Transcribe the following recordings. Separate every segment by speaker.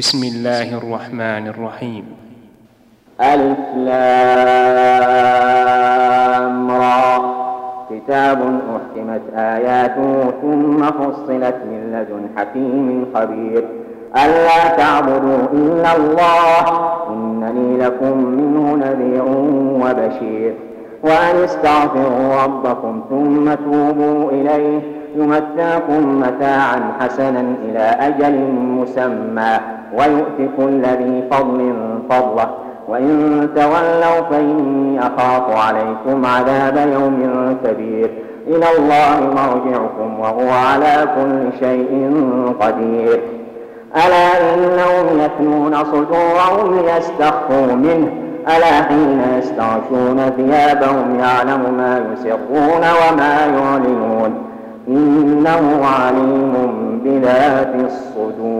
Speaker 1: بسم الله الرحمن الرحيم
Speaker 2: ألف لام را كتاب أحكمت آياته ثم فصلت من لدن حكيم خبير ألا تعبدوا إلا الله إنني لكم منه نذير وبشير وأن استغفروا ربكم ثم توبوا إليه يمتعكم متاعا حسنا إلى أجل مسمى ويؤتي كل ذي فضل فضله وإن تولوا فإني أخاف عليكم عذاب يوم كبير إلى الله مرجعكم وهو على كل شيء قدير ألا إنهم يثنون صدورهم ليستخفوا منه ألا حين يستغشون ثيابهم يعلم ما يسرون وما يعلنون إنه عليم بذات الصدور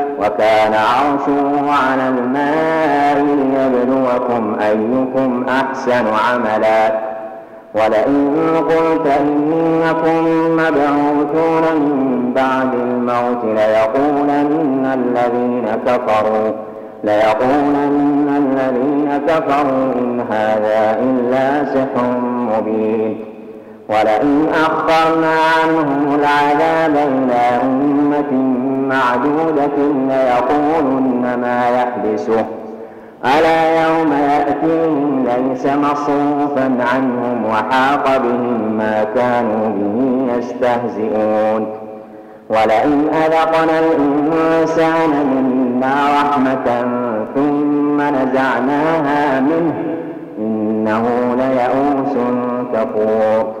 Speaker 2: وكان عرشه على الماء ليبلوكم أيكم أحسن عملا ولئن قلت إنكم مبعوثون من بعد الموت ليقولن الذين كفروا ليقولن الذين كفروا إن هذا إلا سحر مبين ولئن أخرنا عنهم العذاب إلى أمة معدودة ليقولن ما يحبسه ألا يوم يأتيهم ليس مصروفا عنهم وحاق بهم ما كانوا به يستهزئون ولئن أذقنا الإنسان منا رحمة ثم نزعناها منه إنه ليئوس كفور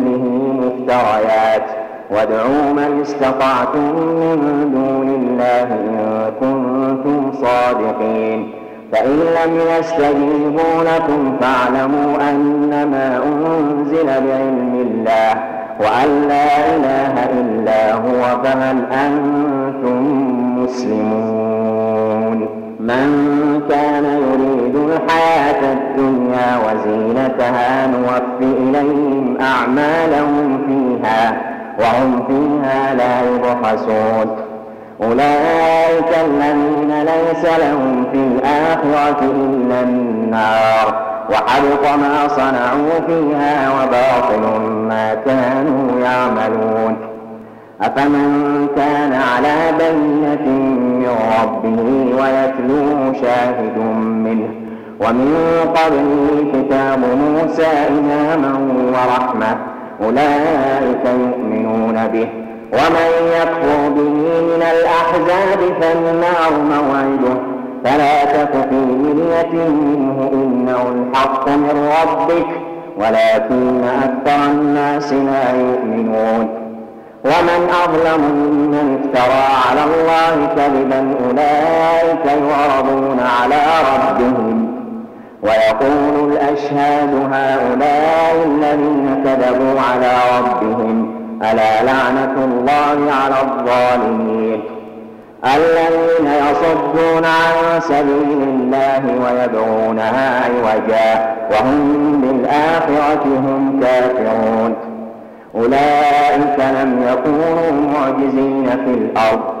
Speaker 2: المفتريات وادعوا من استطعتم من دون الله إن كنتم صادقين فإن لم يستجيبوا لكم فاعلموا أنما أنزل بعلم الله وأن لا إله إلا هو فهل أنتم مسلمون من كان يريد الحياة وزينتها نوف إليهم أعمالهم فيها وهم فيها لا يبخسون أولئك الذين ليس لهم في الآخرة إلا النار وحبط ما صنعوا فيها وباطل ما كانوا يعملون أفمن كان على بينة من ربه ويتلوه شاهد منه ومن قبله كتاب موسى إماما ورحمة أولئك يؤمنون به ومن يكفر به من الأحزاب فالنار موعده فلا تك في مرية منه إنه الحق من ربك ولكن أكثر الناس لا يؤمنون ومن أظلم ممن افترى على الله كذبا أولئك يعرضون على ربهم ويقول الأشهاد هؤلاء الذين كذبوا على ربهم ألا لعنة الله على الظالمين الذين يصدون عن سبيل الله ويدعونها عوجا وهم بالآخرة هم كافرون أولئك لم يكونوا معجزين في الأرض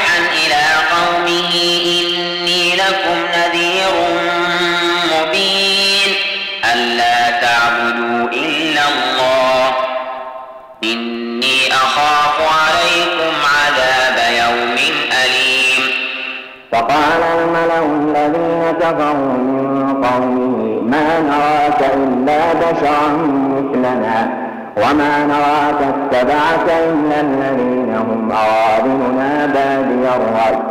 Speaker 2: زعم الذين كفروا من قومه ما نراك إلا بشرا مثلنا وما نراك اتبعك إلا الذين هم أرادلنا بادي الرأي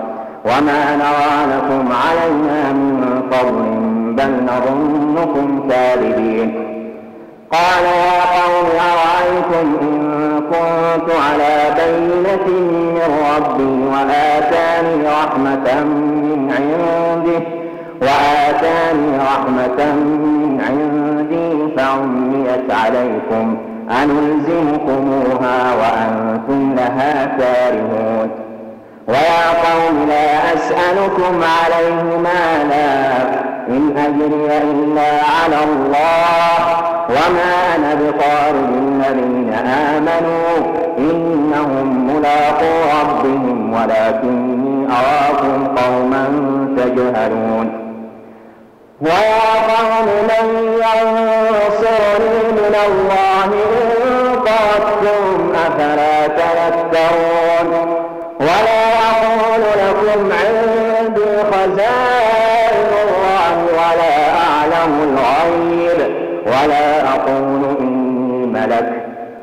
Speaker 2: وما نرى لكم علينا من فضل بل نظنكم كاذبين قال يا قوم أرأيتم إن كنت على بينة من ربي وآتاني رحمة عنده وآتاني رحمة من عندي فعميت عليكم أنلزمكموها وأنتم لها كارهون ويا قوم لا أسألكم عليه مالا إن أجري إلا على الله وما أنا بطارد الذين آمنوا إنهم ملاقو ربهم ولكن أراكم قوما تجهلون ويا قوم من ينصرني من الله إن طردتم أفلا تذكرون ولا أقول لكم عندي خزائن الله ولا أعلم الغيب ولا أقول إني ملك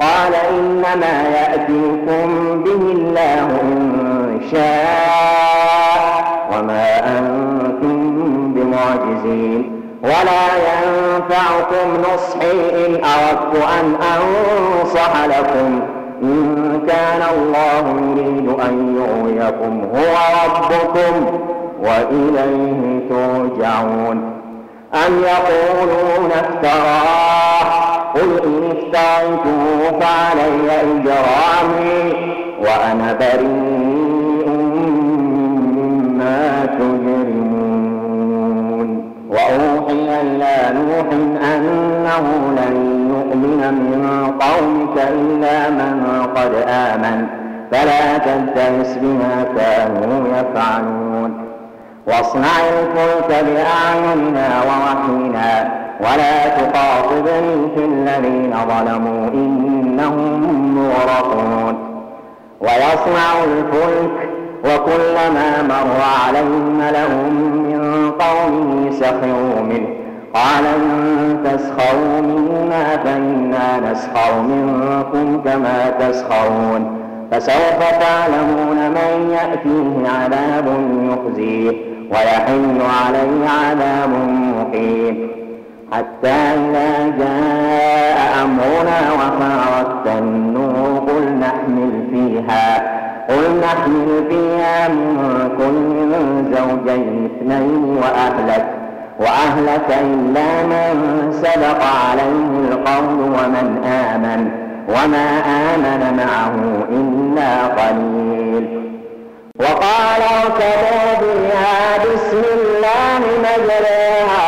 Speaker 2: قال إنما يأتيكم به الله إن شاء وما أنتم بمعجزين ولا ينفعكم نصحي إن أردت أن أنصح لكم إن كان الله يريد أن يغويكم هو ربكم وإليه ترجعون أم يقولون افتراه قل إن اشتريته فعلي إجرامي وأنا بريء مما تجرمون وأوحي إلى نوح أنه لن يؤمن من قومك إلا من قد آمن فلا تلتمس بما كانوا يفعلون واصنع الفلك بأعيننا ووحينا ولا تخاطبني في الذين ظلموا إنهم مغرقون ويصنع الفلك وكلما مر عليه ملأ من قومه سخروا منه قال إن تسخروا منا فإنا نسخر منكم كما تسخرون فسوف تعلمون من يأتيه عذاب يخزيه ويحل عليه عذاب مقيم حتى إذا جاء أمرنا وفارت النور قل نحمل فيها قل نحمل فيها من كل زوجين اثنين وأهلك وأهلك إلا من سبق عليه القول ومن آمن وما آمن معه إلا قليل وقال اركبوا بها بسم الله مجراها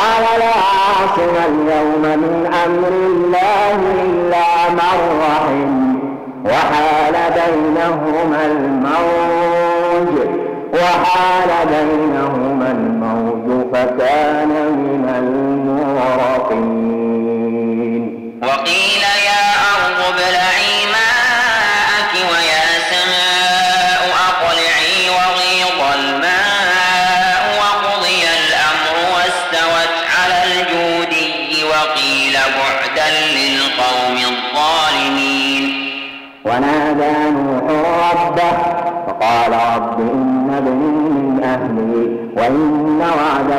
Speaker 2: ولا عاصم اليوم من أمر الله إلا من رحم وحال بينهما الموج وحال بينهما الموج فكان من المغرب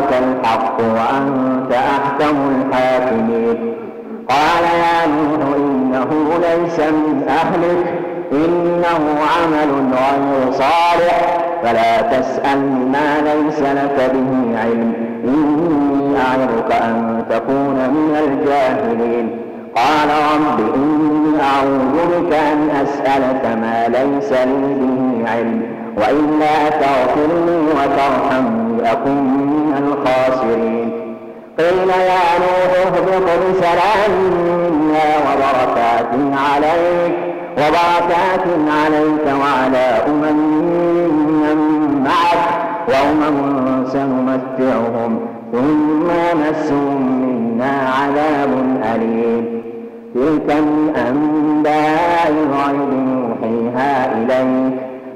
Speaker 2: لك الحق وأنت أحكم الحاكمين قال يا نوح إنه ليس من أهلك إنه عمل غير صالح فلا تسأل ما ليس لك به علم إني أعرك أن تكون من الجاهلين قال رب إني أعوذ بك أن أسألك ما ليس لي به علم وإلا تغفر لي وترحمني أكن الخاسرين قيل يا نوح اهبط بسلام منا وبركات عليك وبركات عليك وعلى أمم من معك وأمم سنمتعهم ثم مسهم منا عذاب أليم تلك من أنباء الغيب نوحيها إليك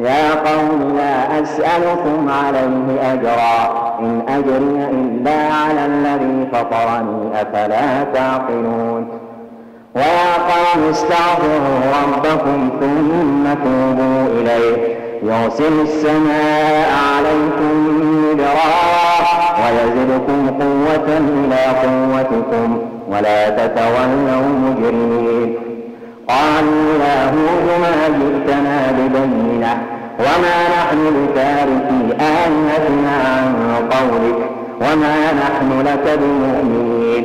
Speaker 2: يا قوم لا أسألكم عليه أجرا إن أجري إلا على الذي فطرني أفلا تعقلون ويا قوم استغفروا ربكم ثم توبوا إليه يرسل السماء عليكم مدرارا ويزدكم قوة إلى قوتكم ولا تتولوا مجرمين قالوا يا هود ما جئتنا ببينة وما نحن بتاركي آلهتنا عن قولك وما نحن لك بمؤمنين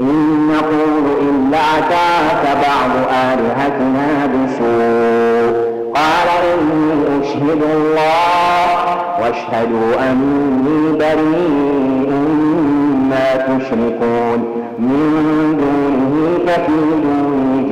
Speaker 2: إن نقول إلا أتاك بعض آلهتنا بسوء قال إني أشهد الله واشهدوا أني بريء مما تشركون من دونه كفيل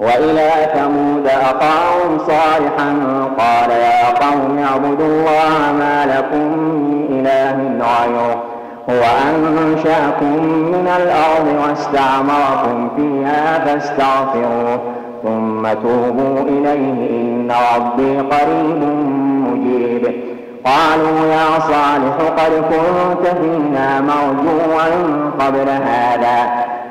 Speaker 2: وإلى ثمود أخاهم صالحا قال يا قوم اعبدوا الله ما لكم من إله غيره هو أنشأكم من الأرض واستعمركم فيها فاستغفروه ثم توبوا إليه إن ربي قريب مجيب قالوا يا صالح قد كنت فينا مرجوا قبل هذا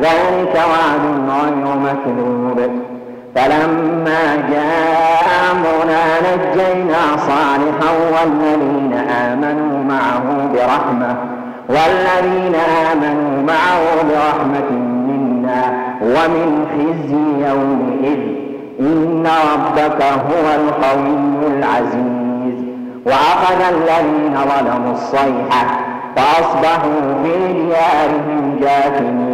Speaker 2: ذلك وعد غير مكذوب فلما جاء أمرنا نجينا صالحا والذين آمنوا معه برحمة والذين آمنوا معه برحمة منا ومن خزي يومئذ إن ربك هو القوي العزيز وأخذ الذين ظلموا الصيحة فأصبحوا في ديارهم جاثمين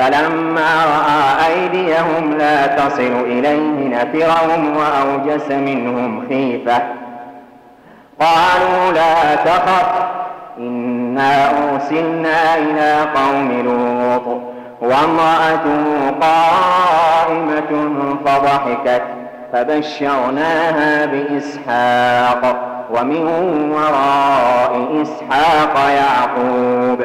Speaker 2: فلما رأى أيديهم لا تصل إليه نفرهم وأوجس منهم خيفة قالوا لا تخف إنا أرسلنا إلى قوم لوط وامرأته قائمة فضحكت فبشرناها بإسحاق ومن وراء إسحاق يعقوب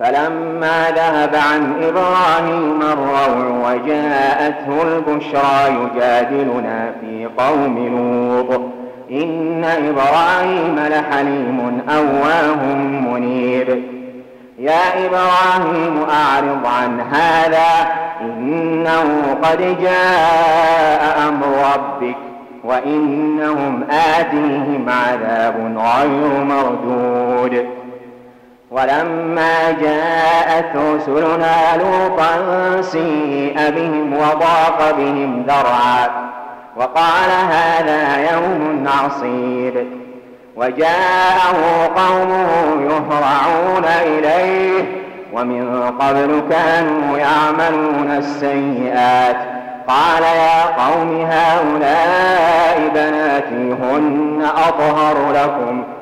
Speaker 2: فلما ذهب عن إبراهيم الروع وجاءته البشرى يجادلنا في قوم لوط إن إبراهيم لحليم أواه منيب يا إبراهيم أعرض عن هذا إنه قد جاء أمر ربك وإنهم آتيهم عذاب غير مردود ولما جاءت رسلنا لوطا سيء بهم وضاق بهم ذرعا وقال هذا يوم عصيب وجاءه قومه يهرعون إليه ومن قبل كانوا يعملون السيئات قال يا قوم هؤلاء بناتي هن أطهر لكم ۖ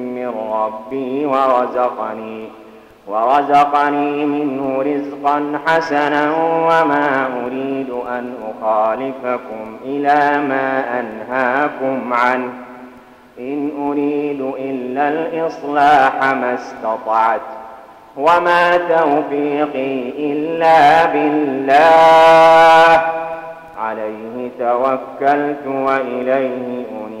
Speaker 2: من ربي ورزقني ورزقني منه رزقا حسنا وما أريد أن أخالفكم إلى ما أنهاكم عنه إن أريد إلا الإصلاح ما استطعت وما توفيقي إلا بالله عليه توكلت وإليه أنيب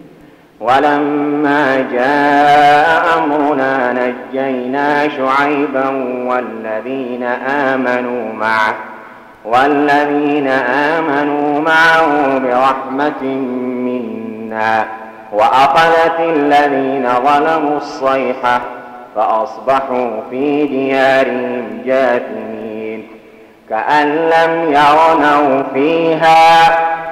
Speaker 2: ولما جاء أمرنا نجينا شعيبا والذين آمنوا معه والذين آمنوا معه برحمة منا وأخذت الذين ظلموا الصيحة فأصبحوا في ديارهم جاثمين كأن لم يرنوا فيها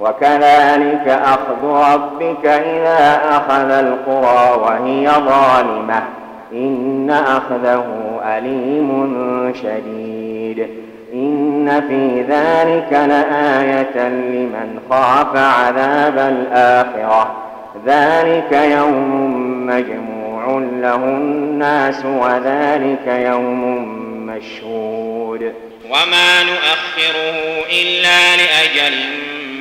Speaker 2: وكذلك أخذ ربك إذا أخذ القرى وهي ظالمة إن أخذه أليم شديد إن في ذلك لآية لمن خاف عذاب الآخرة ذلك يوم مجموع له الناس وذلك يوم مشهود وما نؤخره إلا لأجل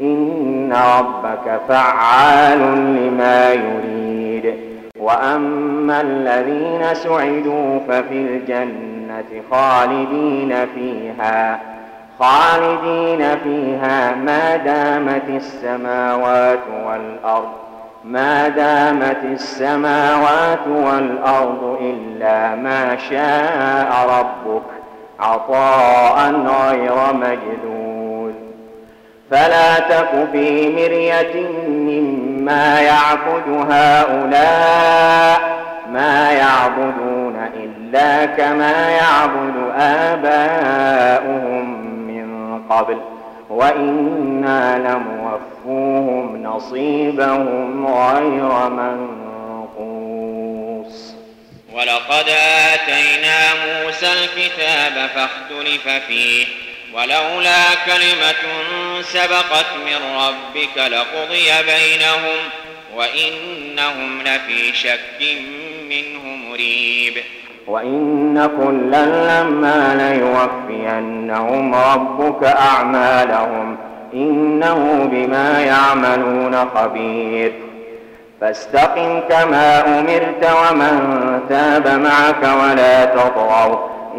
Speaker 2: إن ربك فعال لما يريد وأما الذين سعدوا ففي الجنة خالدين فيها خالدين فيها ما دامت السماوات والأرض ما دامت السماوات والأرض إلا ما شاء ربك عطاء غير مجدود فلا تك في مرية مما يعبد هؤلاء ما يعبدون إلا كما يعبد آباؤهم من قبل وإنا لموفوهم نصيبهم غير منقوص ولقد آتينا موسى الكتاب فاختلف فيه ولولا كلمة سبقت من ربك لقضي بينهم وإنهم لفي شك منه مريب وإن كلا لما ليوفينهم ربك أعمالهم إنه بما يعملون خبير فاستقم كما أمرت ومن تاب معك ولا تطغوا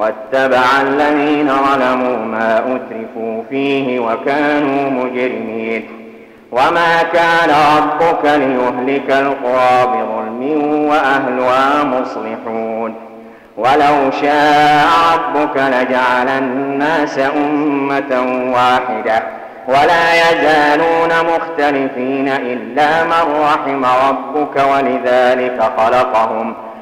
Speaker 2: واتبع الذين ظلموا ما أترفوا فيه وكانوا مجرمين وما كان ربك ليهلك القرى بظلم وأهلها مصلحون ولو شاء ربك لجعل الناس أمة واحدة ولا يزالون مختلفين إلا من رحم ربك ولذلك خلقهم ۖ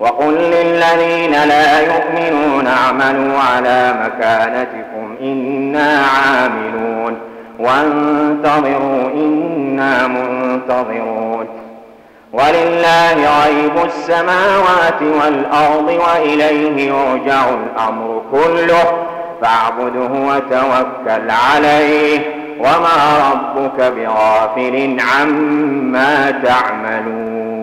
Speaker 2: وقل للذين لا يؤمنون اعملوا على مكانتكم إنا عاملون وانتظروا إنا منتظرون ولله غيب السماوات والأرض وإليه يرجع الأمر كله فاعبده وتوكل عليه وما ربك بغافل عما تعملون